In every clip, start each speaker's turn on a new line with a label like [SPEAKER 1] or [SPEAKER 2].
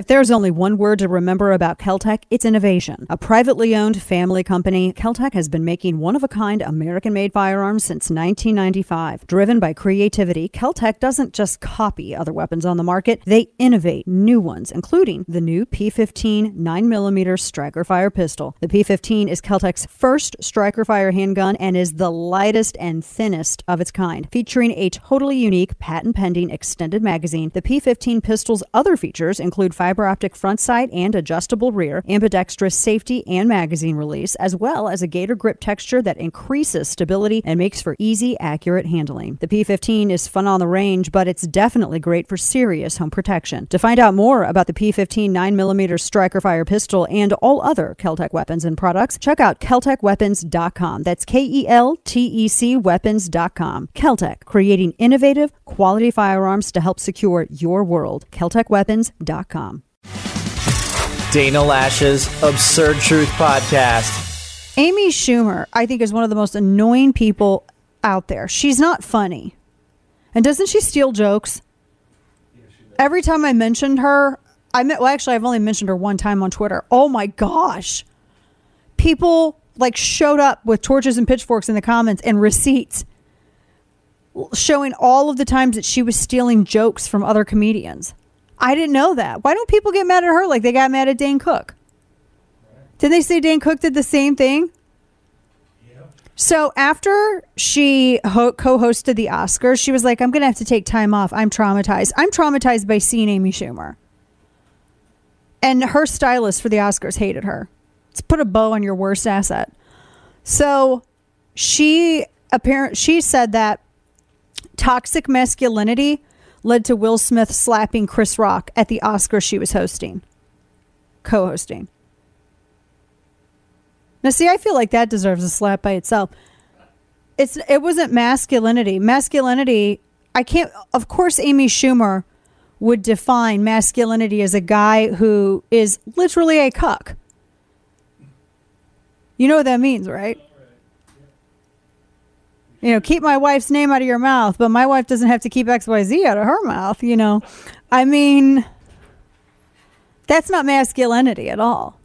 [SPEAKER 1] If there's only one word to remember about Keltec, it's innovation. A privately owned family company, Keltec has been making one of a kind American made firearms since 1995. Driven by creativity, Keltec doesn't just copy other weapons on the market, they innovate new ones, including the new P15 9mm striker fire pistol. The P15 is Keltec's first striker fire handgun and is the lightest and thinnest of its kind. Featuring a totally unique patent pending extended magazine, the P15 pistol's other features include fire fiber optic front sight and adjustable rear, ambidextrous safety and magazine release, as well as a gator grip texture that increases stability and makes for easy, accurate handling. The P15 is fun on the range, but it's definitely great for serious home protection. To find out more about the P15 9mm striker fire pistol and all other Keltec weapons and products, check out KeltecWeapons.com. That's K E L T E C weapons.com. Keltec, creating innovative, quality firearms to help secure your world. KeltecWeapons.com.
[SPEAKER 2] Dana Loesch's Absurd Truth Podcast.
[SPEAKER 1] Amy Schumer, I think, is one of the most annoying people out there. She's not funny. And doesn't she steal jokes? Every time I mentioned her, I met, well, actually, I've only mentioned her one time on Twitter. Oh my gosh. People like showed up with torches and pitchforks in the comments and receipts showing all of the times that she was stealing jokes from other comedians. I didn't know that. Why don't people get mad at her like they got mad at Dane Cook? Didn't they say Dane Cook did the same thing? So after she ho- co-hosted the Oscars, she was like, "I'm going to have to take time off. I'm traumatized. I'm traumatized by seeing Amy Schumer." And her stylist for the Oscars hated her. Let's put a bow on your worst asset. So she apparent she said that toxic masculinity led to Will Smith slapping Chris Rock at the Oscars she was hosting, co hosting. Now, see, I feel like that deserves a slap by itself. It's it wasn't masculinity. Masculinity, I can't. Of course, Amy Schumer would define masculinity as a guy who is literally a cuck. You know what that means, right? You know, keep my wife's name out of your mouth, but my wife doesn't have to keep XYZ out of her mouth, you know. I mean, that's not masculinity at all.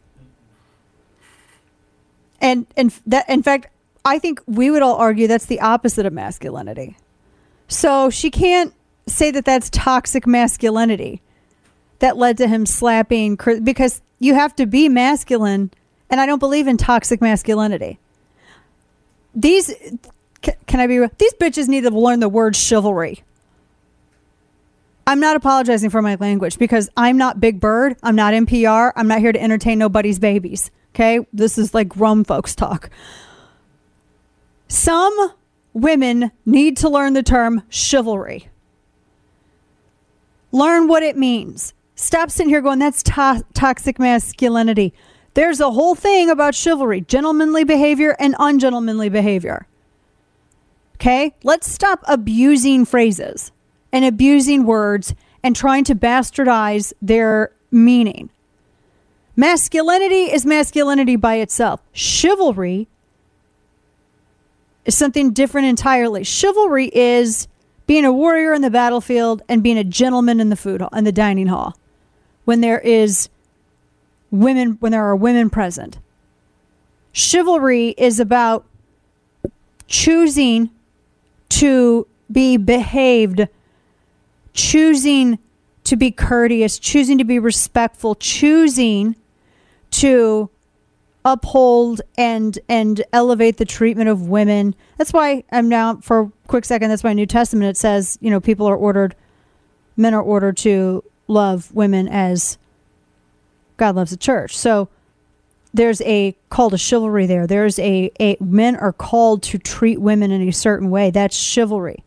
[SPEAKER 1] And and that in fact, I think we would all argue that's the opposite of masculinity. So she can't say that that's toxic masculinity that led to him slapping because you have to be masculine and I don't believe in toxic masculinity. These can I be real? These bitches need to learn the word chivalry. I'm not apologizing for my language because I'm not Big Bird. I'm not NPR. I'm not here to entertain nobody's babies. Okay? This is like grown folks talk. Some women need to learn the term chivalry. Learn what it means. Stop sitting here going, that's to- toxic masculinity. There's a whole thing about chivalry, gentlemanly behavior and ungentlemanly behavior. Okay? Let's stop abusing phrases and abusing words and trying to bastardize their meaning. Masculinity is masculinity by itself. Chivalry is something different entirely. Chivalry is being a warrior in the battlefield and being a gentleman in the food hall, in the dining hall when there is women when there are women present. Chivalry is about choosing to be behaved, choosing to be courteous, choosing to be respectful, choosing to uphold and and elevate the treatment of women. That's why I'm now for a quick second that's why New Testament it says, you know, people are ordered men are ordered to love women as God loves the church. So there's a call to chivalry there. There's a, a men are called to treat women in a certain way. That's chivalry.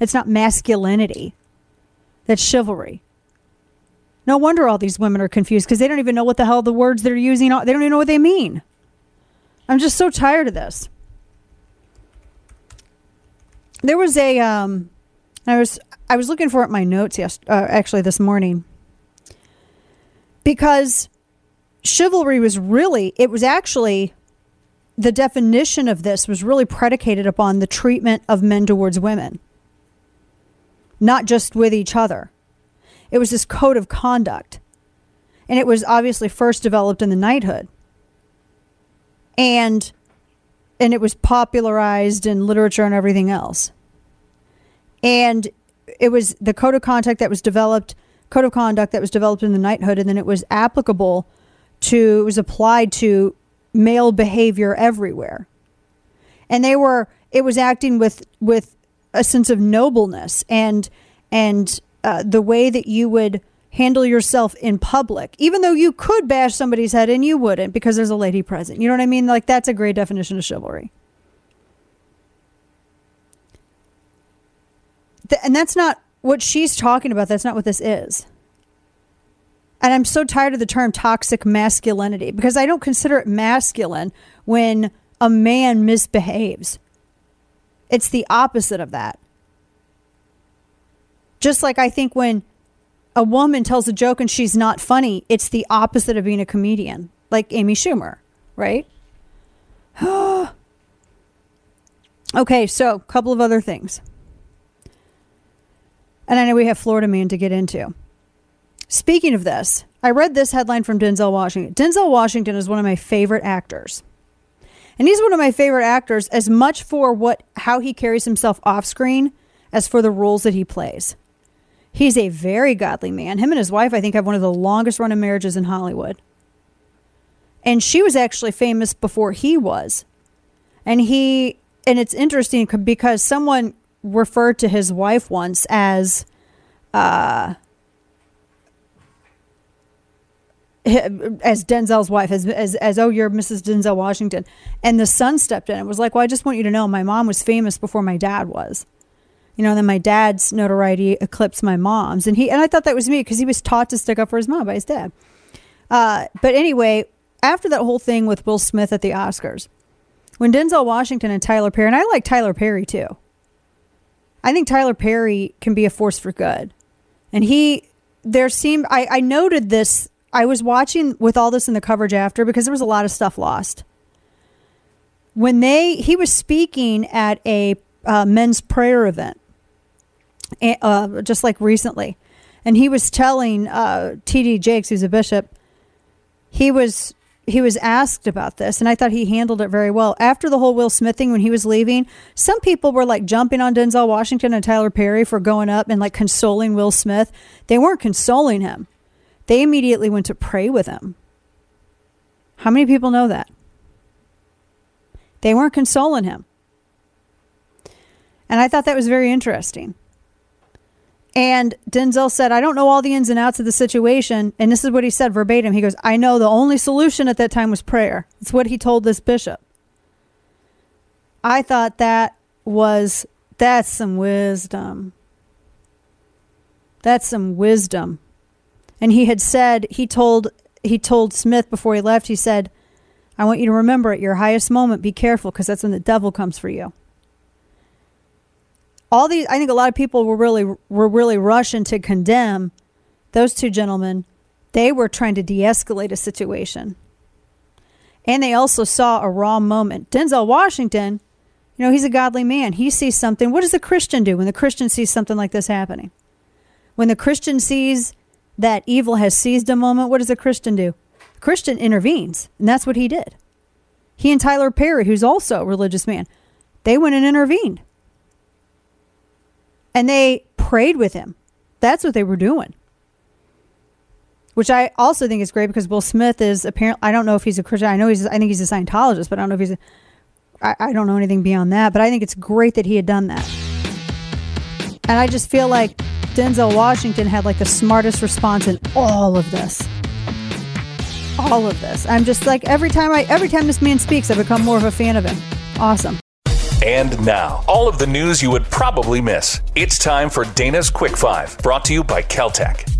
[SPEAKER 1] It's not masculinity. That's chivalry. No wonder all these women are confused because they don't even know what the hell the words they're using. They don't even know what they mean. I'm just so tired of this. There was a um, I was I was looking for it my notes yes uh, actually this morning because chivalry was really, it was actually, the definition of this was really predicated upon the treatment of men towards women, not just with each other. It was this code of conduct. and it was obviously first developed in the knighthood. And and it was popularized in literature and everything else. And it was the code of conduct that was developed, code of conduct that was developed in the knighthood, and then it was applicable to, it was applied to male behavior everywhere. And they were, it was acting with, with a sense of nobleness and, and uh, the way that you would handle yourself in public, even though you could bash somebody's head and you wouldn't because there's a lady present. You know what I mean? Like, that's a great definition of chivalry. Th- and that's not what she's talking about. That's not what this is. And I'm so tired of the term toxic masculinity because I don't consider it masculine when a man misbehaves. It's the opposite of that. Just like I think when a woman tells a joke and she's not funny, it's the opposite of being a comedian, like Amy Schumer, right? okay, so a couple of other things. And I know we have Florida Man to get into. Speaking of this, I read this headline from Denzel Washington. Denzel Washington is one of my favorite actors. And he's one of my favorite actors as much for what how he carries himself off screen as for the roles that he plays. He's a very godly man. Him and his wife, I think, have one of the longest running marriages in Hollywood. And she was actually famous before he was. And he, and it's interesting because someone referred to his wife once as uh, as Denzel's wife, as, as, as, oh, you're Mrs. Denzel Washington. And the son stepped in and was like, well, I just want you to know my mom was famous before my dad was. You know, then my dad's notoriety eclipsed my mom's. And he, and I thought that was me because he was taught to stick up for his mom by his dad. Uh, but anyway, after that whole thing with Will Smith at the Oscars, when Denzel Washington and Tyler Perry, and I like Tyler Perry too. I think Tyler Perry can be a force for good. And he, there seemed, I, I noted this. I was watching with all this in the coverage after because there was a lot of stuff lost. When they, he was speaking at a uh, men's prayer event, uh, just like recently. And he was telling uh, T.D. Jakes, who's a bishop, he was he was asked about this, and I thought he handled it very well. After the whole Will Smith thing, when he was leaving, some people were like jumping on Denzel Washington and Tyler Perry for going up and like consoling Will Smith. They weren't consoling him, they immediately went to pray with him. How many people know that? They weren't consoling him. And I thought that was very interesting. And Denzel said, I don't know all the ins and outs of the situation. And this is what he said verbatim. He goes, I know the only solution at that time was prayer. It's what he told this bishop. I thought that was, that's some wisdom. That's some wisdom. And he had said, he told, he told Smith before he left, he said, I want you to remember at your highest moment, be careful because that's when the devil comes for you. All these i think a lot of people were really were really rushing to condemn those two gentlemen. They were trying to de-escalate a situation. And they also saw a raw moment. Denzel washington you know he's a godly man. He sees something. What does the christian do when the christian sees something like this happening? When the christian sees that evil has seized a moment what does a christian do the christian intervenes and that's what he did he and tyler perry who's also a religious man they went and intervened and they prayed with him. That's what they were doing. Which I also think is great because Will Smith is apparently I don't know if he's a Christian. I know he's I think he's a Scientologist, but I don't know if he's a I, I don't know anything beyond that. But I think it's great that he had done that. And I just feel like Denzel Washington had like the smartest response in all of this. All of this. I'm just like every time I every time this man speaks, I become more of a fan of him. Awesome.
[SPEAKER 3] And now, all of the news you would probably miss. It's time for Dana's Quick Five, brought to you by Keltec.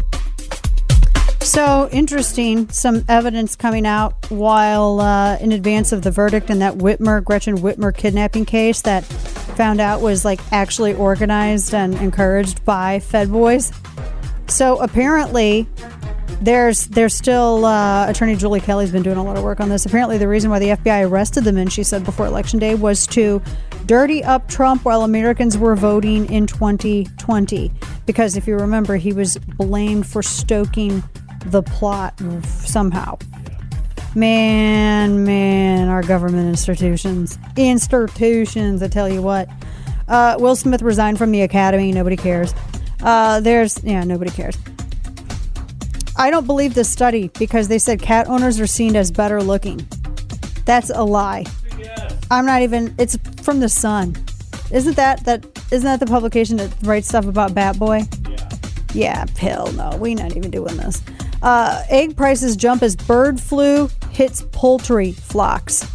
[SPEAKER 1] So interesting, some evidence coming out while uh, in advance of the verdict in that Whitmer, Gretchen Whitmer kidnapping case that found out was like actually organized and encouraged by Fed boys. So apparently, there's there's still uh, Attorney Julie Kelly's been doing a lot of work on this. Apparently, the reason why the FBI arrested the men, she said before Election Day, was to dirty up Trump while Americans were voting in 2020. Because if you remember, he was blamed for stoking the plot somehow. Man, man, our government institutions. Institutions, I tell you what. Uh, Will Smith resigned from the Academy. Nobody cares. Uh, there's, yeah, nobody cares. I don't believe this study because they said cat owners are seen as better looking. That's a lie. I'm not even, it's from the Sun. Isn't that, that, isn't that the publication that writes stuff about Bat Boy? Yeah, hell no. we not even doing this. Uh, egg prices jump as bird flu hits poultry flocks.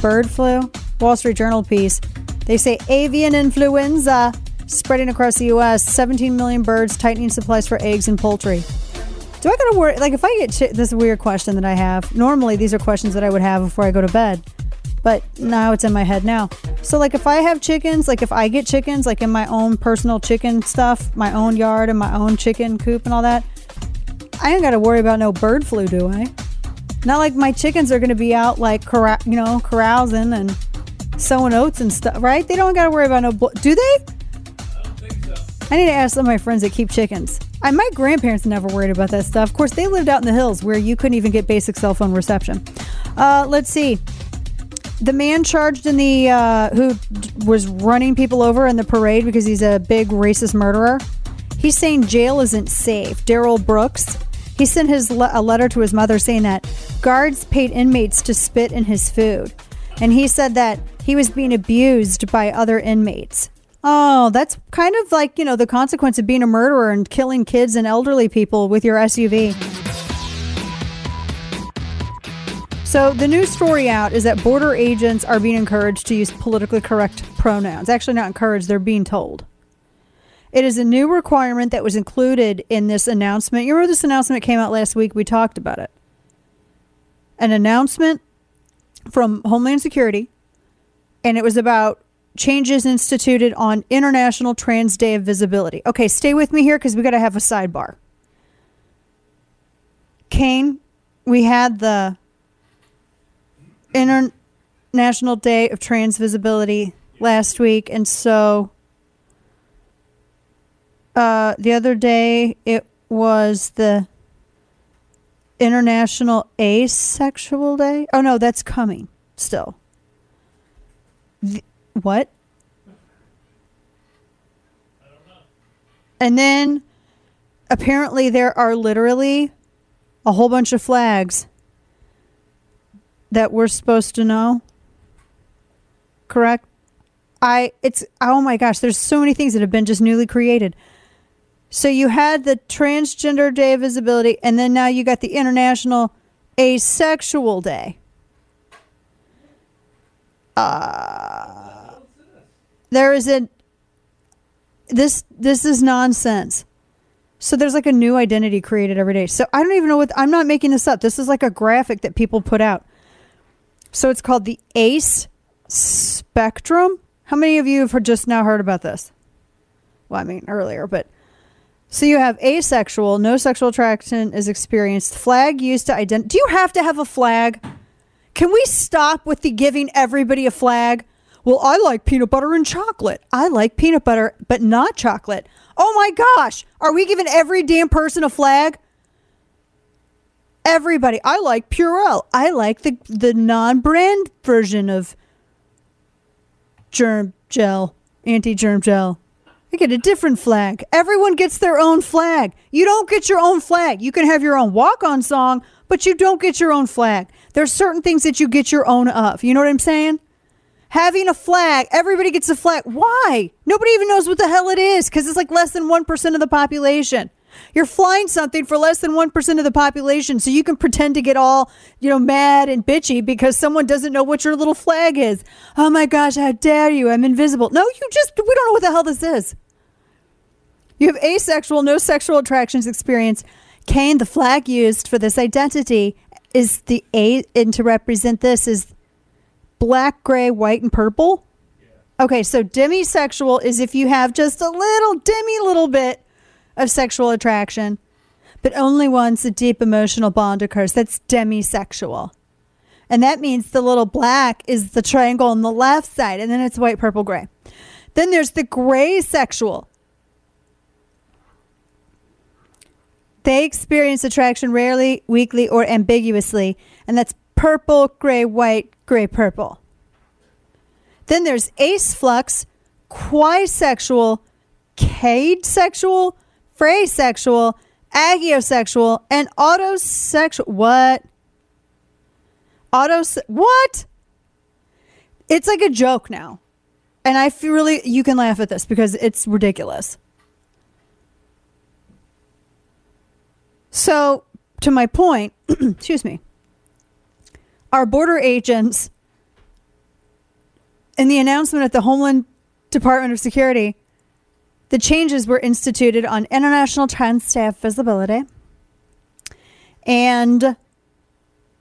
[SPEAKER 1] Bird flu? Wall Street Journal piece. They say avian influenza spreading across the U.S. 17 million birds, tightening supplies for eggs and poultry. Do I gotta worry? Like, if I get chi- this weird question that I have, normally these are questions that I would have before I go to bed, but now it's in my head now. So, like, if I have chickens, like, if I get chickens, like in my own personal chicken stuff, my own yard and my own chicken coop and all that, I ain't gotta worry about no bird flu, do I? Not like my chickens are gonna be out, like, corra- you know, carousing and sowing oats and stuff, right? They don't gotta worry about no. Blo- do they? I need to ask some of my friends that keep chickens. I, my grandparents never worried about that stuff. Of course, they lived out in the hills where you couldn't even get basic cell phone reception. Uh, let's see. The man charged in the uh, who was running people over in the parade because he's a big racist murderer. He's saying jail isn't safe. Darrell Brooks. He sent his le- a letter to his mother saying that guards paid inmates to spit in his food, and he said that he was being abused by other inmates. Oh, that's kind of like, you know, the consequence of being a murderer and killing kids and elderly people with your SUV. So, the new story out is that border agents are being encouraged to use politically correct pronouns. Actually, not encouraged, they're being told. It is a new requirement that was included in this announcement. You remember this announcement came out last week? We talked about it. An announcement from Homeland Security, and it was about changes instituted on International Trans Day of Visibility. Okay, stay with me here because we got to have a sidebar. Kane, we had the International Day of Trans Visibility last week, and so uh, the other day it was the International Asexual Day. Oh no, that's coming still. The, what? And then apparently there are literally a whole bunch of flags that we're supposed to know. Correct? I it's oh my gosh, there's so many things that have been just newly created. So you had the transgender day of visibility and then now you got the international asexual day. Uh there is a this this is nonsense. So there's like a new identity created every day. So I don't even know what I'm not making this up. This is like a graphic that people put out. So it's called the ACE spectrum. How many of you have just now heard about this? Well, I mean earlier, but so you have asexual, no sexual attraction is experienced. Flag used to identify. Do you have to have a flag? Can we stop with the giving everybody a flag? Well, I like peanut butter and chocolate. I like peanut butter, but not chocolate. Oh my gosh. Are we giving every damn person a flag? Everybody. I like Purell. I like the, the non brand version of germ gel, anti germ gel. I get a different flag. Everyone gets their own flag. You don't get your own flag. You can have your own walk on song, but you don't get your own flag. There's certain things that you get your own of. You know what I'm saying? having a flag. Everybody gets a flag. Why? Nobody even knows what the hell it is because it's like less than 1% of the population. You're flying something for less than 1% of the population so you can pretend to get all, you know, mad and bitchy because someone doesn't know what your little flag is. Oh my gosh, how dare you? I'm invisible. No, you just, we don't know what the hell this is. You have asexual, no sexual attractions experience. Kane, the flag used for this identity is the A, and to represent this is black, gray, white, and purple? Okay, so demisexual is if you have just a little, demi little bit of sexual attraction, but only once a deep emotional bond occurs. That's demisexual. And that means the little black is the triangle on the left side, and then it's white, purple, gray. Then there's the gray sexual. They experience attraction rarely, weakly, or ambiguously, and that's purple, gray, white, gray, purple. Then there's ace flux, quisexual, cadesexual, phrasexual, agiosexual, and autosexual. What? Autos. What? It's like a joke now. And I feel really, you can laugh at this because it's ridiculous. So, to my point, excuse me, our border agents in the announcement at the Homeland Department of Security, the changes were instituted on international trans staff visibility. And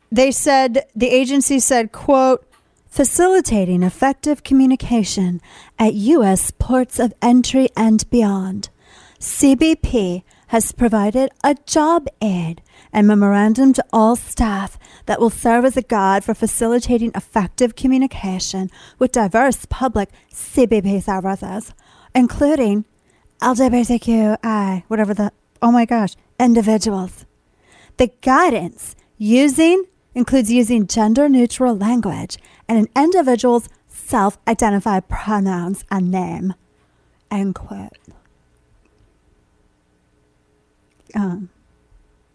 [SPEAKER 1] they said, the agency said, quote, facilitating effective communication at U.S. ports of entry and beyond. CBP has provided a job aid and memorandum to all staff that will serve as a guide for facilitating effective communication with diverse public CBP services, including LGBTQI, whatever the, oh my gosh, individuals. The guidance using includes using gender neutral language and an individual's self identified pronouns and name. End quote. Um,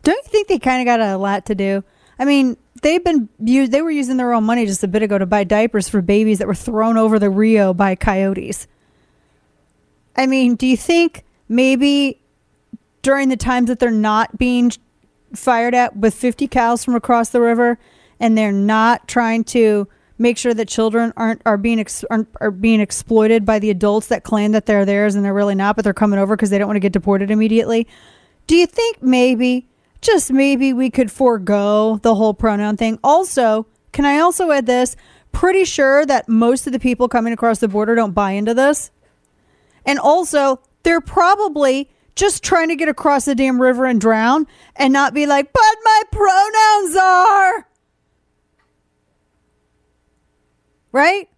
[SPEAKER 1] don't you think they kind of got a lot to do? I mean, they've been they were using their own money just a bit ago to buy diapers for babies that were thrown over the Rio by coyotes. I mean, do you think maybe during the times that they're not being fired at with 50 cals from across the river and they're not trying to make sure that children aren't are being ex, aren't, are being exploited by the adults that claim that they're theirs and they're really not but they're coming over because they don't want to get deported immediately do you think maybe just maybe we could forego the whole pronoun thing also can i also add this pretty sure that most of the people coming across the border don't buy into this and also they're probably just trying to get across the damn river and drown and not be like, but my pronouns are. Right?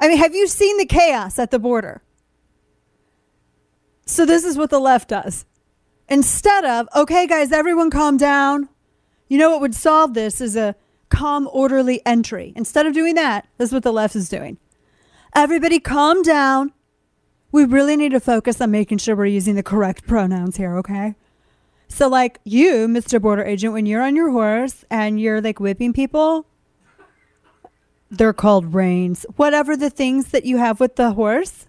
[SPEAKER 1] I mean, have you seen the chaos at the border? So, this is what the left does. Instead of, okay, guys, everyone calm down. You know what would solve this is a calm, orderly entry. Instead of doing that, this is what the left is doing. Everybody calm down. We really need to focus on making sure we're using the correct pronouns here, okay? So, like you, Mr. Border Agent, when you're on your horse and you're like whipping people, they're called reins. Whatever the things that you have with the horse.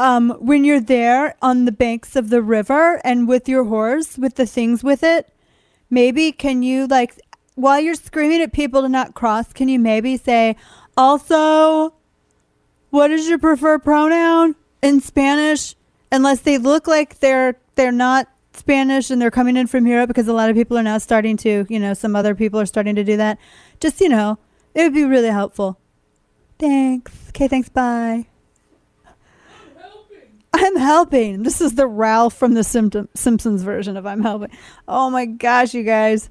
[SPEAKER 1] Um, when you're there on the banks of the river and with your horse, with the things with it, maybe can you like while you're screaming at people to not cross, can you maybe say, also, what is your preferred pronoun in Spanish? Unless they look like they're they're not Spanish and they're coming in from Europe because a lot of people are now starting to, you know, some other people are starting to do that. Just, you know, it would be really helpful. Thanks. Okay, thanks. Bye. I'm helping. This is the Ralph from the Simptom- Simpsons version of I'm helping. Oh my gosh, you guys.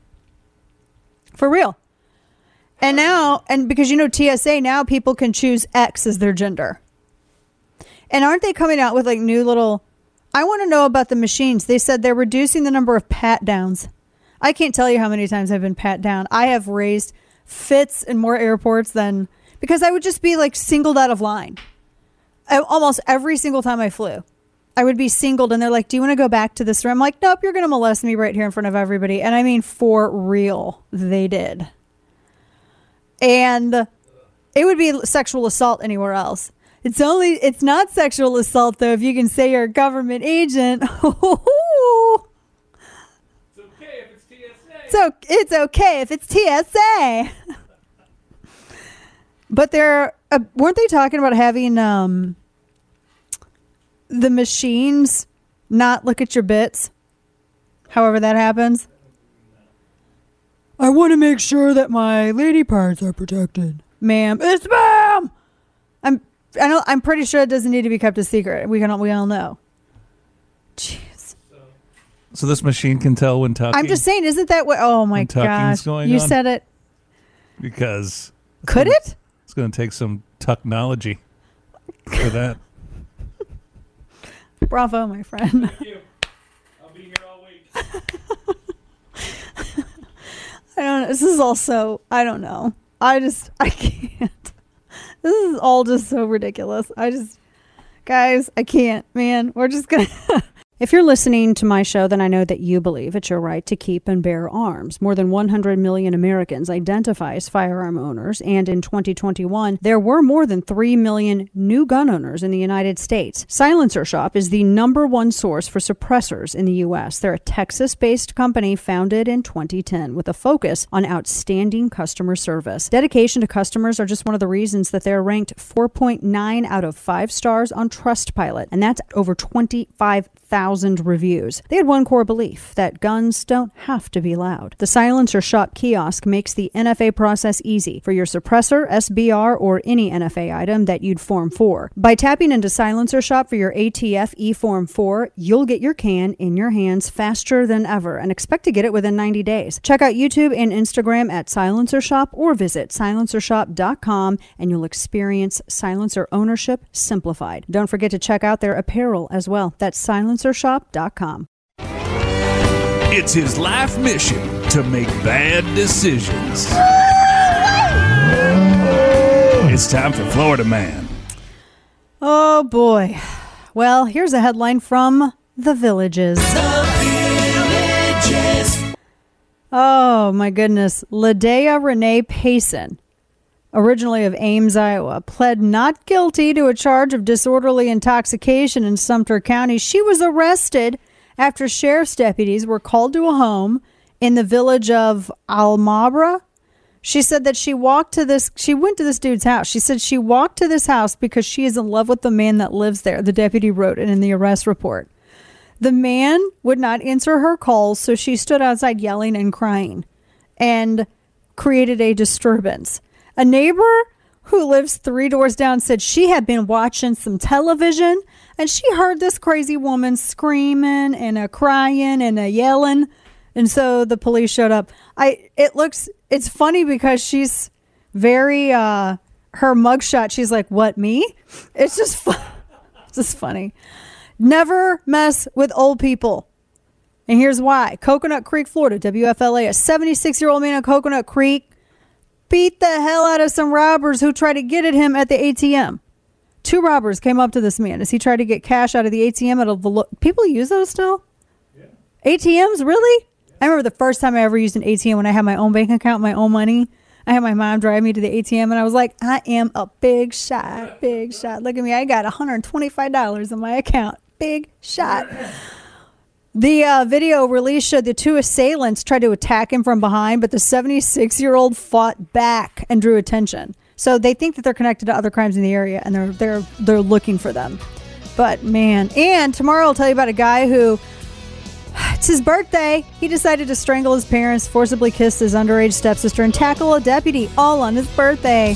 [SPEAKER 1] For real. And now, and because you know TSA, now people can choose X as their gender. And aren't they coming out with like new little? I want to know about the machines. They said they're reducing the number of pat downs. I can't tell you how many times I've been pat down. I have raised fits in more airports than because I would just be like singled out of line. Almost every single time I flew, I would be singled, and they're like, "Do you want to go back to this room?" I'm like, "Nope, you're going to molest me right here in front of everybody." And I mean, for real, they did. And it would be sexual assault anywhere else. It's only it's not sexual assault though if you can say you're a government agent. It's okay if it's TSA. So it's okay if it's TSA. but they're uh, weren't they talking about having um the machines not look at your bits? However that happens. I want to make sure that my lady parts are protected, ma'am. It's ma'am. I'm I know I'm pretty sure it doesn't need to be kept a secret. We can we all know. Jeez.
[SPEAKER 4] So this machine can tell when tucking.
[SPEAKER 1] I'm just saying, isn't that what? Oh my
[SPEAKER 4] When
[SPEAKER 1] gosh!
[SPEAKER 4] going
[SPEAKER 1] you
[SPEAKER 4] on?
[SPEAKER 1] said it.
[SPEAKER 4] because
[SPEAKER 1] Could it?
[SPEAKER 4] it's going to take some technology for that.
[SPEAKER 1] Bravo, my friend. Thank you.
[SPEAKER 5] I'll be here all week.
[SPEAKER 1] I don't know. This is also, I don't know. I just, I can't. This is all just so ridiculous. I just, guys, I can't, man. We're just gonna. If you're listening to my show, then I know that you believe it's your right to keep and bear arms. More than 100 million Americans identify as firearm owners, and in 2021, there were more than 3 million new gun owners in the United States. Silencer Shop is the number one source for suppressors in the U.S. They're a Texas based company founded in 2010 with a focus on outstanding customer service. Dedication to customers are just one of the reasons that they're ranked 4.9 out of 5 stars on Trustpilot, and that's over 25 thousand reviews. They had one core belief that guns don't have to be loud. The Silencer Shop kiosk makes the NFA process easy for your suppressor, SBR, or any NFA item that you'd form for. By tapping into Silencer Shop for your ATF E Form 4, you'll get your can in your hands faster than ever and expect to get it within 90 days. Check out YouTube and Instagram at Silencer Shop or visit silencershop.com and you'll experience silencer ownership simplified. Don't forget to check out their apparel as well. That's silencershop.com.
[SPEAKER 6] It's his life mission to make bad decisions. It's time for Florida Man.
[SPEAKER 1] Oh boy. Well, here's a headline from The Villages. Oh my goodness. Ladea Renee Payson, originally of Ames, Iowa, pled not guilty to a charge of disorderly intoxication in Sumter County. She was arrested after sheriff's deputies were called to a home in the village of Alhambra. She said that she walked to this, she went to this dude's house. She said she walked to this house because she is in love with the man that lives there. The deputy wrote in the arrest report. The man would not answer her calls, so she stood outside yelling and crying and created a disturbance. A neighbor who lives three doors down said she had been watching some television and she heard this crazy woman screaming and a crying and a yelling. And so the police showed up. I it looks it's funny because she's very uh her mugshot, she's like, What me? It's just fun. it's just funny. Never mess with old people. And here's why. Coconut Creek, Florida, WFLA, a 76 year old man in Coconut Creek beat the hell out of some robbers who tried to get at him at the ATM. Two robbers came up to this man as he tried to get cash out of the ATM. At a velo- people use those still. ATMs, really? I remember the first time I ever used an ATM when I had my own bank account, my own money. I had my mom drive me to the ATM, and I was like, "I am a big shot, big shot. Look at me, I got 125 dollars in my account. Big shot." The uh, video release showed the two assailants tried to attack him from behind, but the 76 year old fought back and drew attention. So they think that they're connected to other crimes in the area, and they're they're they're looking for them. But man, and tomorrow I'll tell you about a guy who it's his birthday. He decided to strangle his parents, forcibly kiss his underage stepsister, and tackle a deputy all on his birthday.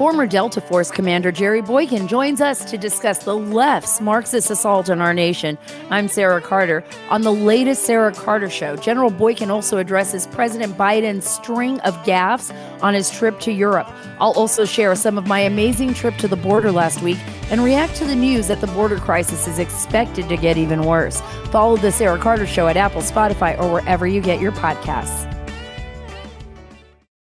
[SPEAKER 7] Former Delta Force Commander Jerry Boykin joins us to discuss the left's Marxist assault on our nation. I'm Sarah Carter. On the latest Sarah Carter show, General Boykin also addresses President Biden's string of gaffes on his trip to Europe. I'll also share some of my amazing trip to the border last week and react to the news that the border crisis is expected to get even worse. Follow the Sarah Carter show at Apple, Spotify, or wherever you get your podcasts.